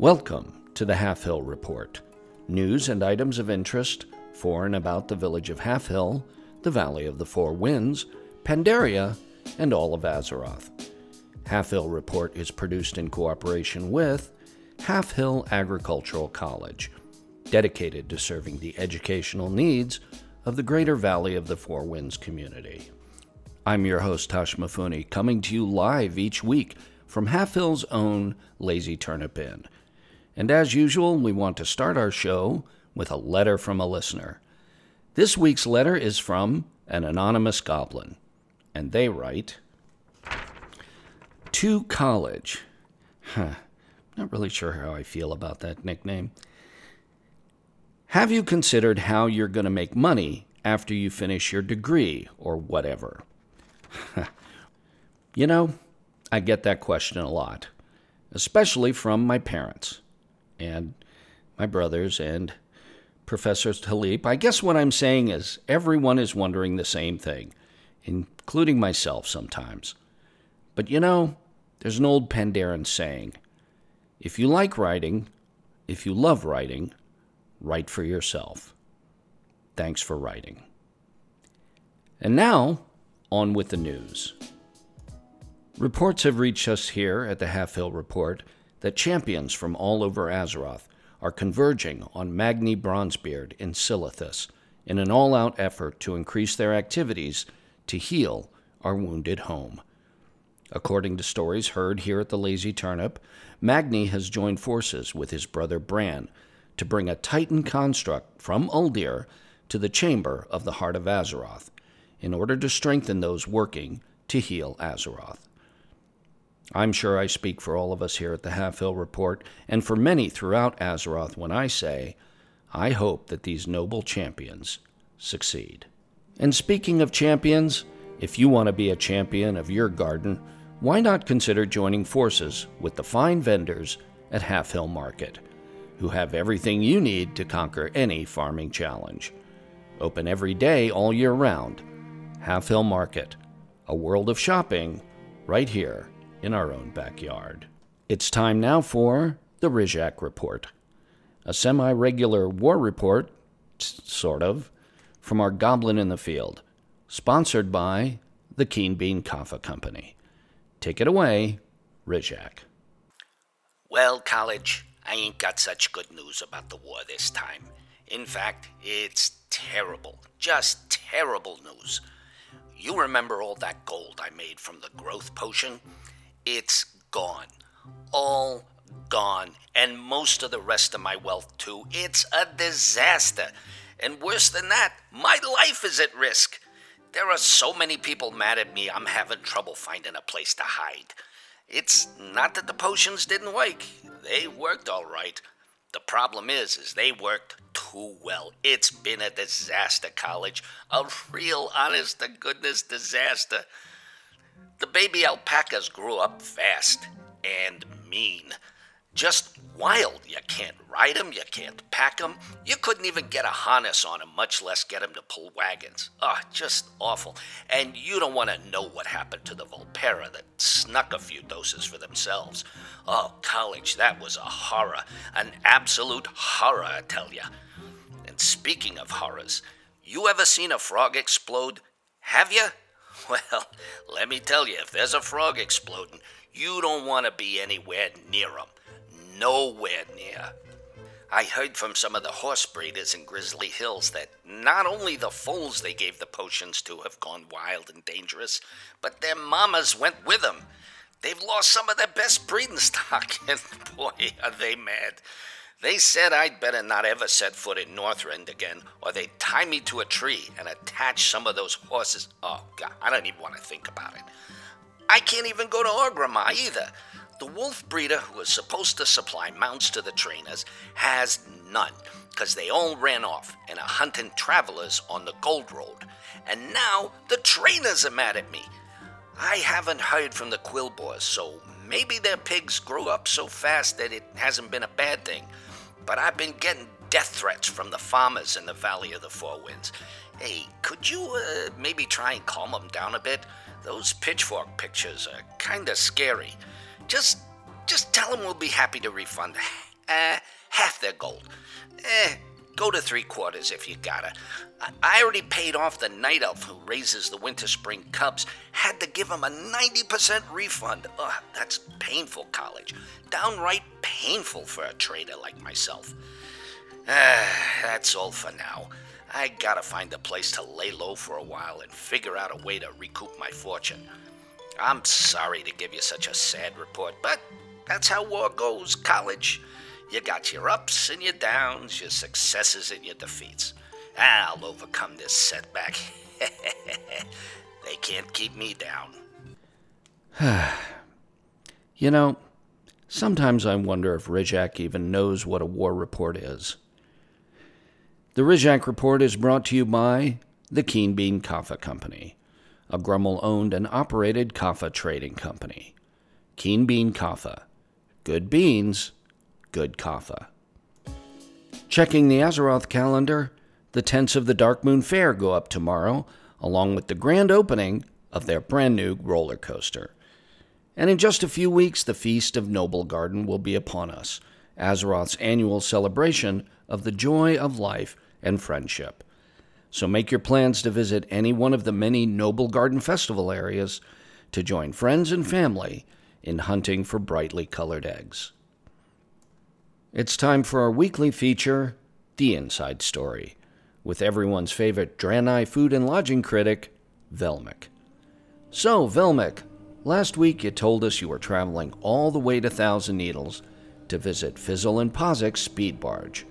Welcome to the Halfhill Report news and items of interest for and about the village of Halfhill, the Valley of the Four Winds, Pandaria, and all of Azeroth. Halfhill Report is produced in cooperation with Halfhill Agricultural College, dedicated to serving the educational needs of the greater Valley of the Four Winds community. I'm your host, Tosh Mifune, coming to you live each week from Halfhill's own Lazy Turnip Inn. And as usual, we want to start our show with a letter from a listener. This week's letter is from an anonymous goblin, and they write To college. Huh. Not really sure how I feel about that nickname. Have you considered how you're going to make money after you finish your degree or whatever? you know, I get that question a lot, especially from my parents and my brothers and Professor Taliep. I guess what I'm saying is everyone is wondering the same thing, including myself sometimes. But you know, there's an old Pandaren saying if you like writing, if you love writing, write for yourself. Thanks for writing. And now, on with the news. Reports have reached us here at the Halfhill Report that champions from all over Azeroth are converging on Magni Bronzebeard in Silithus in an all out effort to increase their activities to heal our wounded home. According to stories heard here at the Lazy Turnip, Magni has joined forces with his brother Brann to bring a Titan construct from Uldir to the Chamber of the Heart of Azeroth in order to strengthen those working to heal Azeroth. I'm sure I speak for all of us here at the Halfhill Report and for many throughout Azeroth when I say, I hope that these noble champions succeed. And speaking of champions, if you want to be a champion of your garden, why not consider joining forces with the fine vendors at Halfhill Market, who have everything you need to conquer any farming challenge? Open every day all year round. Halfhill Market, a world of shopping right here in our own backyard. It's time now for the Rizhak Report, a semi regular war report, sort of, from our Goblin in the Field, sponsored by the Keenbean Kaffa Company. Take it away, Rizhak. Well, college, I ain't got such good news about the war this time. In fact, it's terrible, just terrible news. You remember all that gold I made from the growth potion? It's gone. All gone. And most of the rest of my wealth, too. It's a disaster. And worse than that, my life is at risk. There are so many people mad at me, I'm having trouble finding a place to hide. It's not that the potions didn't work. They worked all right. The problem is, is they worked too well. It's been a disaster, college. A real honest to goodness disaster. The baby alpacas grew up fast and mean. Just wild. You can't ride them, you can't pack them. You couldn't even get a harness on them, much less get them to pull wagons. Ah, oh, just awful. And you don't want to know what happened to the Vulpera that snuck a few doses for themselves. Oh, college, that was a horror. An absolute horror, I tell you. And speaking of horrors, you ever seen a frog explode? Have you? Well, let me tell you, if there's a frog exploding, you don't want to be anywhere near 'em. Nowhere near. I heard from some of the horse breeders in Grizzly Hills that not only the foals they gave the potions to have gone wild and dangerous, but their mamas went with them. They've lost some of their best breeding stock, and boy, are they mad. They said I'd better not ever set foot in Northrend again, or they'd tie me to a tree and attach some of those horses. Oh, God, I don't even want to think about it. I can't even go to Orgrimmar either. The wolf breeder who was supposed to supply mounts to the trainers has none, because they all ran off and are hunting travelers on the Gold Road. And now the trainers are mad at me. I haven't heard from the Quilboars, so maybe their pigs grew up so fast that it hasn't been a bad thing but I've been getting death threats from the farmers in the Valley of the Four Winds. Hey, could you uh, maybe try and calm them down a bit? Those pitchfork pictures are kinda scary. Just, just tell them we'll be happy to refund Eh, half their gold. Eh, go to three quarters if you gotta. I, already paid off the night elf who raises the Winterspring cubs. Had to give him a 90% refund. Ugh, that's painful, college. Downright painful for a trader like myself. Ah, that's all for now. I gotta find a place to lay low for a while and figure out a way to recoup my fortune. I'm sorry to give you such a sad report, but that's how war goes, college. You got your ups and your downs, your successes and your defeats. I'll overcome this setback. they can't keep me down. you know, sometimes I wonder if Rizhak even knows what a war report is. The Rizhak Report is brought to you by the Keenbean Kaffa Company, a Grummle owned and operated kaffa trading company. Keenbean Kaffa. Good beans, good kaffa. Checking the Azeroth calendar, the tents of the Darkmoon Faire go up tomorrow, along with the grand opening of their brand new roller coaster. And in just a few weeks, the Feast of Noblegarden will be upon us, Azeroth's annual celebration of the joy of life and friendship. So make your plans to visit any one of the many Noblegarden Festival areas to join friends and family in hunting for brightly colored eggs. It's time for our weekly feature, The Inside Story, with everyone's favorite Draenei food and lodging critic, Velmic. So, Velmic, last week you told us you were traveling all the way to Thousand Needles to visit Fizzle and Pozzik's speed barge.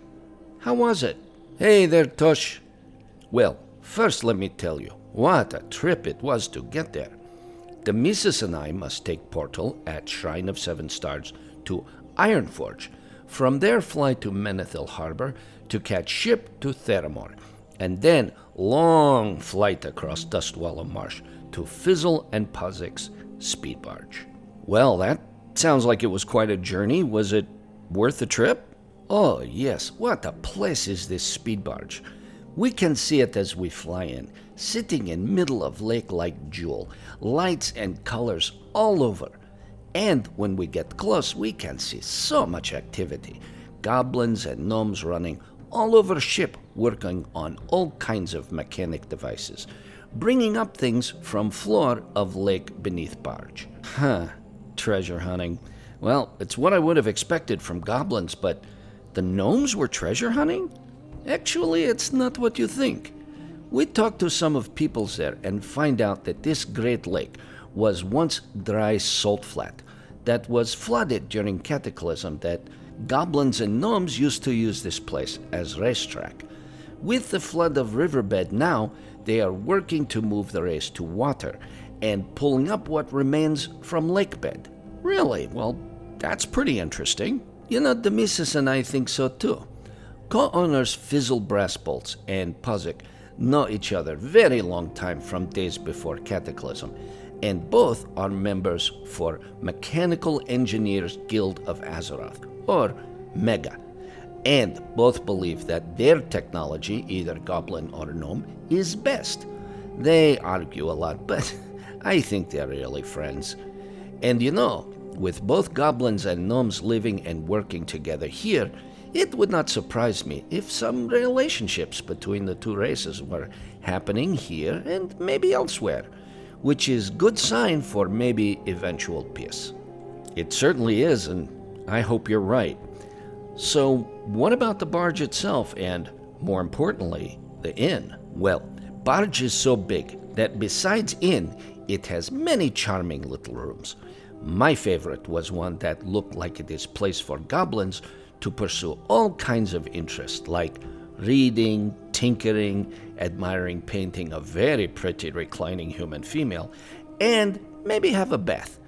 How was it? Hey there, Tosh. Well, first let me tell you what a trip it was to get there. The missus and I must take Portal at Shrine of Seven Stars to Ironforge. From there, fly to Menethil Harbor to catch ship to Theramore, and then long flight across Dustwallow Marsh to Fizzle and Pozzik's speed barge. Well, that sounds like it was quite a journey. Was it worth the trip? Oh, yes, what a place is this speed barge. We can see it as we fly in, sitting in middle of lake like jewel, lights and colors all over. And when we get close, we can see so much activity. Goblins and gnomes running all over ship, working on all kinds of mechanic devices, bringing up things from floor of lake beneath barge. Huh, treasure hunting. Well, it's what I would have expected from goblins, but the gnomes were treasure hunting? Actually, it's not what you think. We talked to some of peoples there and find out that this great lake was once dry salt flat that was flooded during cataclysm that goblins and gnomes used to use this place as racetrack. With the flood of riverbed now, they are working to move the race to water and pulling up what remains from lake bed. Really? Well, that's pretty interesting. You know, the and I think so too. Co-owners Fizzle Brassbolts and Pozzik know each other very long time from days before Cataclysm, and both are members for Mechanical Engineers Guild of Azeroth, or MEGA, and both believe that their technology, either goblin or gnome, is best. They argue a lot, but I think they're really friends. And you know, with both goblins and gnomes living and working together here, it would not surprise me if some relationships between the two races were happening here and maybe elsewhere, which is good sign for maybe eventual peace. It certainly is, and I hope you're right. So, what about the barge itself and, more importantly, the inn? Well, barge is so big that besides inn, it has many charming little rooms. My favorite was one that looked like it is place for goblins to pursue all kinds of interest, like reading, tinkering, admiring painting a very pretty reclining human female, and maybe have a bath.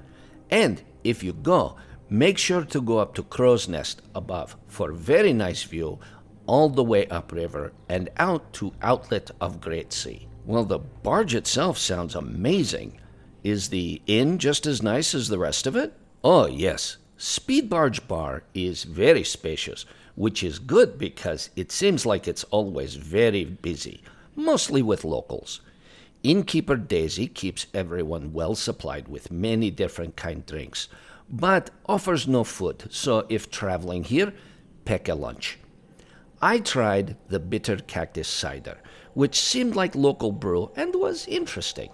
And if you go, make sure to go up to Crow's Nest above for very nice view all the way upriver and out to outlet of Great Sea. Well, the barge itself sounds amazing. Is the inn just as nice as the rest of it? Oh, yes. Speedbarge Bar is very spacious, which is good because it seems like it's always very busy, mostly with locals. Innkeeper Daisy keeps everyone well supplied with many different kind drinks, but offers no food, so if traveling here, peck a lunch. I tried the bitter cactus cider, which seemed like local brew and was interesting.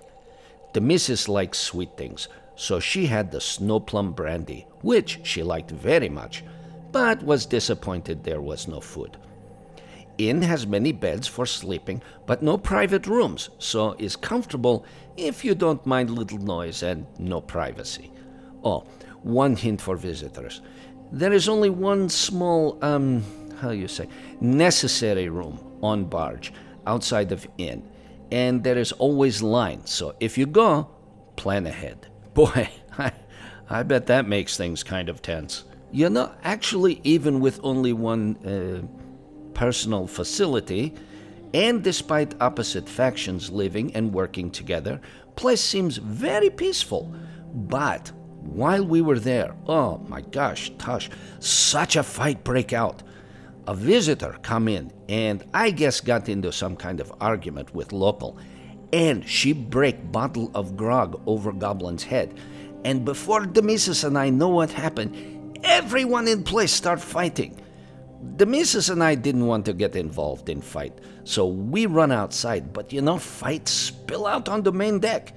The missus likes sweet things, so she had the snow plum brandy, which she liked very much, but was disappointed there was no food. Inn has many beds for sleeping, but no private rooms, so is comfortable if you don't mind little noise and no privacy. Oh, one hint for visitors. There is only one small, um, how you say, necessary room on barge outside of inn, and there is always line, so if you go, plan ahead. Boy, I, I bet that makes things kind of tense. You know, actually, even with only one uh, personal facility, and despite opposite factions living and working together, place seems very peaceful. But while we were there, oh my gosh, Tosh, such a fight break out. A visitor come in and I guess got into some kind of argument with local, and she break bottle of grog over Goblin's head. And before Demesis and I know what happened, everyone in place start fighting. The missus and I didn't want to get involved in fight, so we run outside, but you know, fights spill out on the main deck.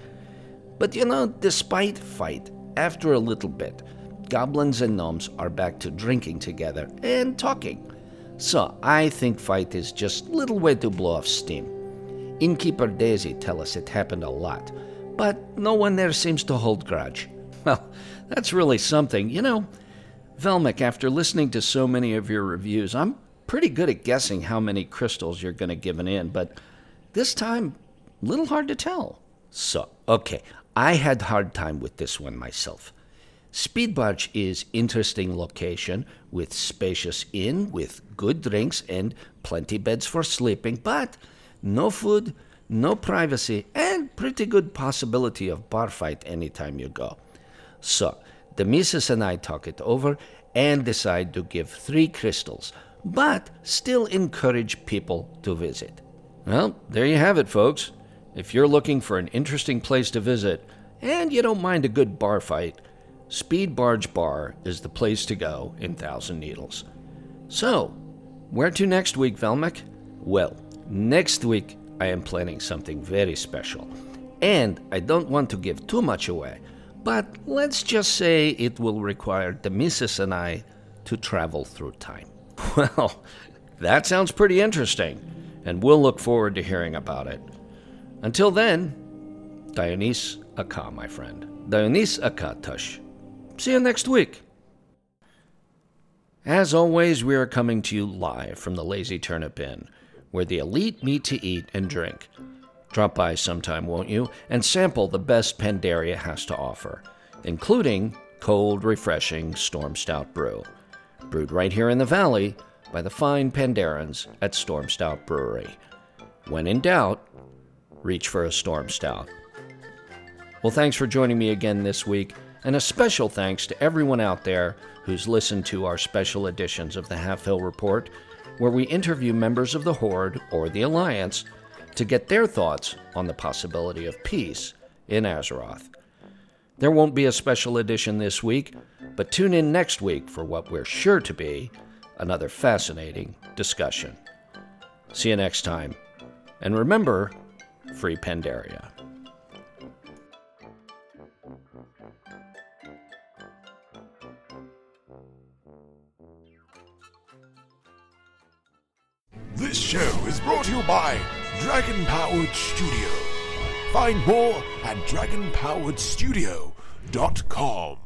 But you know, despite fight, after a little bit, goblins and gnomes are back to drinking together and talking. So I think fight is just little way to blow off steam. Innkeeper Daisy tell us it happened a lot, but no one there seems to hold grudge. Well, that's really something. You know, Velmic, after listening to so many of your reviews, I'm pretty good at guessing how many crystals you're going to give an in, but this time, little hard to tell. So, okay, I had hard time with this one myself. Speedbarge is interesting location with spacious inn with good drinks and plenty beds for sleeping, but no food, no privacy, and pretty good possibility of bar fight anytime you go. So, the missus and I talk it over and decide to give three crystals, but still encourage people to visit. Well, there you have it, folks. If you're looking for an interesting place to visit and you don't mind a good bar fight, Speedbarge Bar is the place to go in Thousand Needles. So, where to next week, Velmic? Well, next week I am planning something very special, and I don't want to give too much away. But let's just say it will require the missus and I to travel through time. Well, that sounds pretty interesting, and we'll look forward to hearing about it. Until then, Dioniss aca, my friend. Dioniss aca, Tush. See you next week. As always, we are coming to you live from the Lazy Turnip Inn, where the elite meet to eat and drink. Drop by sometime, won't you, and sample the best Pandaria has to offer, including cold, refreshing Stormstout Brew, brewed right here in the valley by the fine Pandarans at Stormstout Brewery. When in doubt, reach for a Stormstout. Well, thanks for joining me again this week, and a special thanks to everyone out there who's listened to our special editions of the Halfhill Report, where we interview members of the Horde or the Alliance to get their thoughts on the possibility of peace in Azeroth. There won't be a special edition this week, but tune in next week for what we're sure to be another fascinating discussion. See you next time. And remember, free Pandaria. This show is brought to you by Dragon Powered Studio. Find more at dragonpoweredstudio.com.